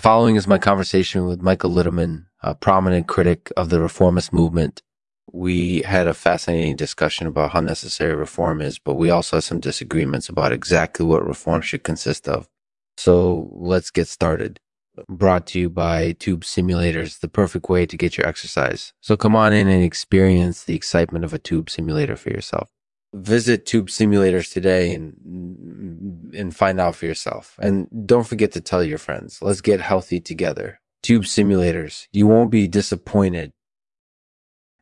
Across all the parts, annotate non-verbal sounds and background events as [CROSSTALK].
following is my conversation with Michael Littman, a prominent critic of the reformist movement. We had a fascinating discussion about how necessary reform is, but we also had some disagreements about exactly what reform should consist of. So let's get started. Brought to you by Tube Simulators, the perfect way to get your exercise. So come on in and experience the excitement of a tube simulator for yourself visit tube simulators today and and find out for yourself. And don't forget to tell your friends. Let's get healthy together. Tube simulators. You won't be disappointed.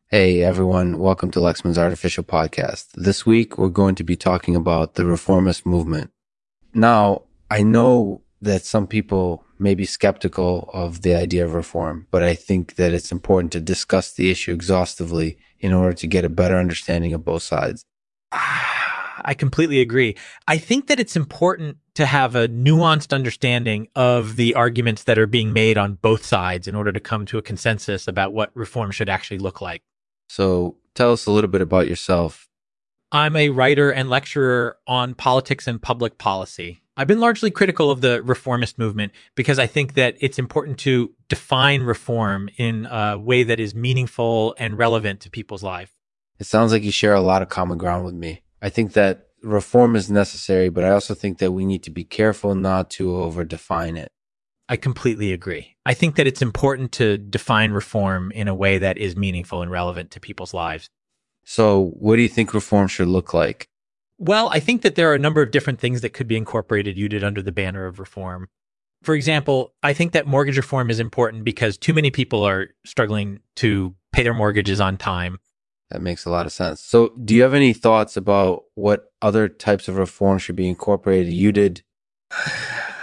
Hey everyone. Welcome to lexman's artificial podcast. This week we're going to be talking about the reformist movement. Now i know that some people may be skeptical of the idea of reform but i think that it's important to discuss the issue exhaustively in order to get a better understanding of both sides I completely agree. I think that it's important to have a nuanced understanding of the arguments that are being made on both sides in order to come to a consensus about what reform should actually look like. So, tell us a little bit about yourself. I'm a writer and lecturer on politics and public policy. I've been largely critical of the reformist movement because I think that it's important to define reform in a way that is meaningful and relevant to people's life. It sounds like you share a lot of common ground with me. I think that reform is necessary, but I also think that we need to be careful not to overdefine it. I completely agree. I think that it's important to define reform in a way that is meaningful and relevant to people's lives. So, what do you think reform should look like? Well, I think that there are a number of different things that could be incorporated, you did under the banner of reform. For example, I think that mortgage reform is important because too many people are struggling to pay their mortgages on time. That makes a lot of sense. So, do you have any thoughts about what other types of reform should be incorporated? You did.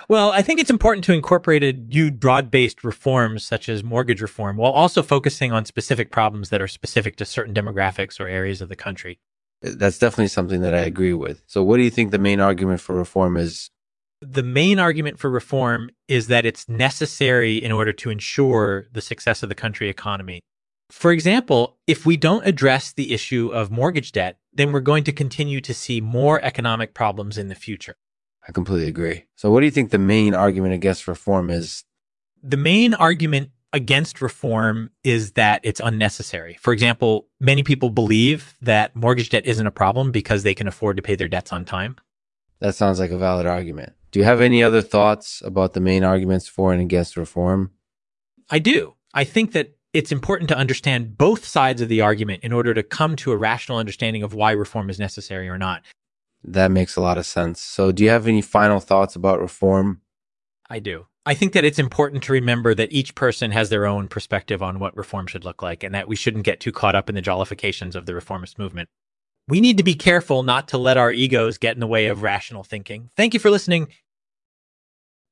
Well, I think it's important to incorporate a broad-based reforms such as mortgage reform while also focusing on specific problems that are specific to certain demographics or areas of the country. That's definitely something that I agree with. So, what do you think the main argument for reform is? The main argument for reform is that it's necessary in order to ensure the success of the country economy. For example, if we don't address the issue of mortgage debt, then we're going to continue to see more economic problems in the future. I completely agree. So, what do you think the main argument against reform is? The main argument against reform is that it's unnecessary. For example, many people believe that mortgage debt isn't a problem because they can afford to pay their debts on time. That sounds like a valid argument. Do you have any other thoughts about the main arguments for and against reform? I do. I think that it's important to understand both sides of the argument in order to come to a rational understanding of why reform is necessary or not. That makes a lot of sense. So, do you have any final thoughts about reform? I do. I think that it's important to remember that each person has their own perspective on what reform should look like and that we shouldn't get too caught up in the jollifications of the reformist movement. We need to be careful not to let our egos get in the way of rational thinking. Thank you for listening.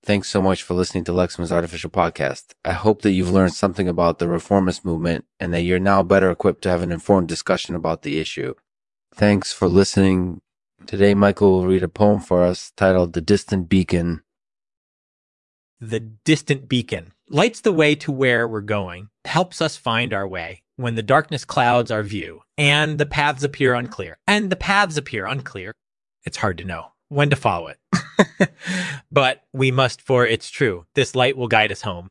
Thanks so much for listening to Lexman's Artificial Podcast. I hope that you've learned something about the reformist movement and that you're now better equipped to have an informed discussion about the issue. Thanks for listening. Today, Michael will read a poem for us titled The Distant Beacon. The Distant Beacon lights the way to where we're going, helps us find our way when the darkness clouds our view and the paths appear unclear. And the paths appear unclear. It's hard to know when to follow it. [LAUGHS] [LAUGHS] but we must, for it's true, this light will guide us home.